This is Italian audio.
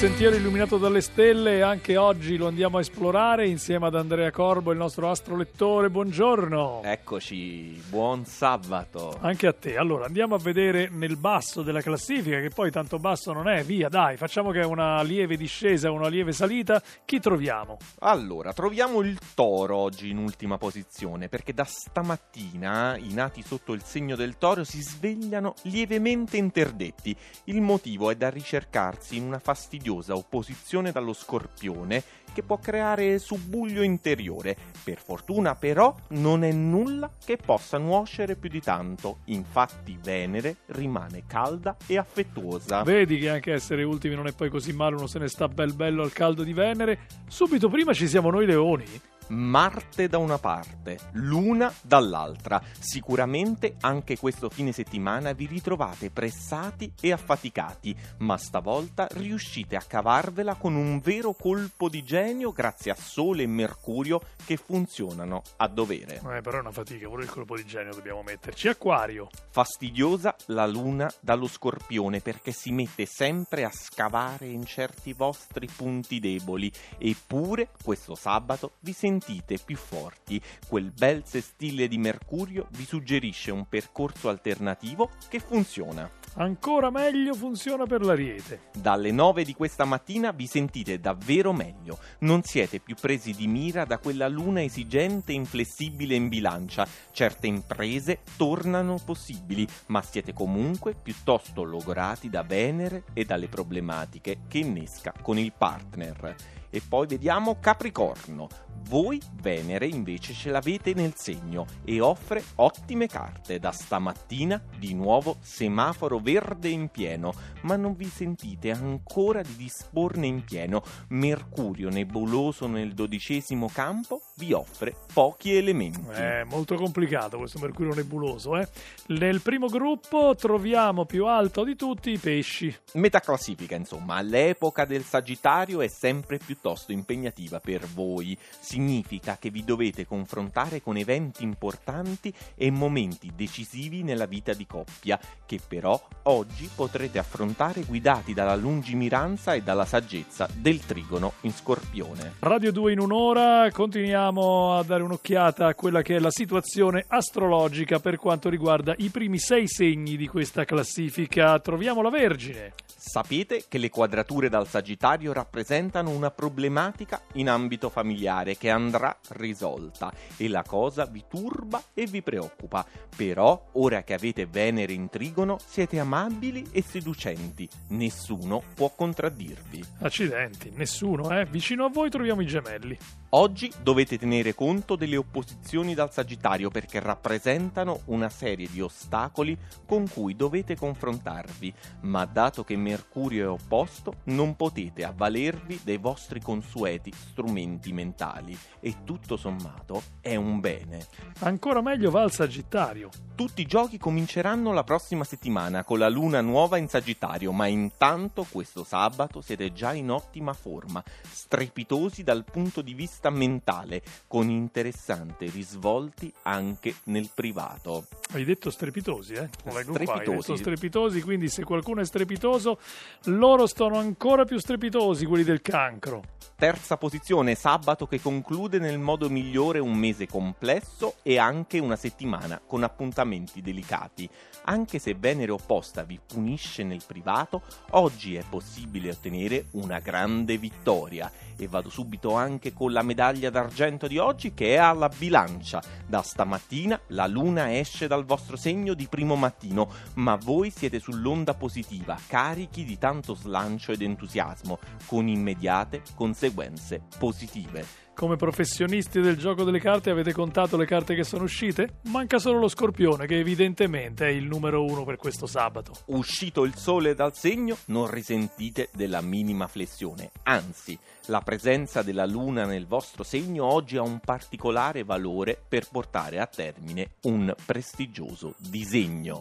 sentiero illuminato dalle stelle anche oggi lo andiamo a esplorare insieme ad Andrea Corbo, il nostro astrolettore. Buongiorno. Eccoci, buon sabato. Anche a te. Allora, andiamo a vedere nel basso della classifica, che poi tanto basso non è. Via, dai, facciamo che è una lieve discesa, una lieve salita. Chi troviamo? Allora, troviamo il toro oggi in ultima posizione, perché da stamattina i nati sotto il segno del toro si svegliano lievemente interdetti. Il motivo è da ricercarsi in una fastidiosa opposizione dallo scorpione che può creare subbuglio interiore. Per fortuna però non è nulla che possa nuocere più di tanto, infatti Venere rimane calda e affettuosa. Vedi che anche essere ultimi non è poi così male, uno se ne sta bel bello al caldo di Venere. Subito prima ci siamo noi leoni. Marte da una parte, Luna dall'altra. Sicuramente anche questo fine settimana vi ritrovate pressati e affaticati, ma stavolta riuscite a cavarvela con un vero colpo di genio grazie a Sole e Mercurio che funzionano a dovere. Eh, però è una fatica, pure il colpo di genio dobbiamo metterci. Acquario. Fastidiosa la Luna dallo Scorpione perché si mette sempre a scavare in certi vostri punti deboli, eppure questo sabato vi sentite sentite più forti, quel bel sestile di Mercurio vi suggerisce un percorso alternativo che funziona. Ancora meglio funziona per l'Ariete. Dalle 9 di questa mattina vi sentite davvero meglio. Non siete più presi di mira da quella luna esigente e inflessibile in bilancia. Certe imprese tornano possibili, ma siete comunque piuttosto logorati da Venere e dalle problematiche che innesca con il partner. E poi vediamo Capricorno. Voi Venere invece ce l'avete nel segno e offre ottime carte. Da stamattina di nuovo semaforo verde in pieno, ma non vi sentite ancora di disporne in pieno. Mercurio nebuloso nel dodicesimo campo vi offre pochi elementi. È molto complicato questo Mercurio nebuloso. Eh? Nel primo gruppo troviamo più alto di tutti i pesci. Metà classifica, insomma, l'epoca del Sagittario è sempre piuttosto impegnativa per voi significa che vi dovete confrontare con eventi importanti e momenti decisivi nella vita di coppia, che però oggi potrete affrontare guidati dalla lungimiranza e dalla saggezza del trigono in scorpione. Radio 2 in un'ora, continuiamo a dare un'occhiata a quella che è la situazione astrologica per quanto riguarda i primi sei segni di questa classifica. Troviamo la Vergine. Sapete che le quadrature dal Sagittario rappresentano una problematica in ambito familiare che andrà risolta e la cosa vi turba e vi preoccupa. Però, ora che avete Venere in trigono, siete amabili e seducenti. Nessuno può contraddirvi. Accidenti, nessuno, eh? Vicino a voi troviamo i gemelli. Oggi dovete tenere conto delle opposizioni dal Sagittario perché rappresentano una serie di ostacoli con cui dovete confrontarvi, ma dato che Mercurio è opposto, non potete avvalervi dei vostri consueti strumenti mentali e tutto sommato è un bene. Ancora meglio va al Sagittario. Tutti i giochi cominceranno la prossima settimana con la luna nuova in Sagittario, ma intanto questo sabato siete già in ottima forma, strepitosi dal punto di vista mentale, con interessanti risvolti anche nel privato. Hai detto strepitosi, eh? Strepitosi. Strepitosi, quindi se qualcuno è strepitoso, loro sono ancora più strepitosi, quelli del cancro. Terza posizione, sabato che conclude nel modo migliore un mese complesso e anche una settimana con appuntamenti delicati. Anche se Venere opposta vi punisce nel privato, oggi è possibile ottenere una grande vittoria. E vado subito anche con la medaglia d'argento di oggi che è alla bilancia. Da stamattina la luna esce dal vostro segno di primo mattino, ma voi siete sull'onda positiva, carichi di tanto slancio ed entusiasmo, con immediate conseguenze positive. Come professionisti del gioco delle carte avete contato le carte che sono uscite? Manca solo lo scorpione che evidentemente è il numero uno per questo sabato. Uscito il sole dal segno non risentite della minima flessione, anzi la presenza della luna nel vostro segno oggi ha un particolare valore per portare a termine un prestigioso disegno.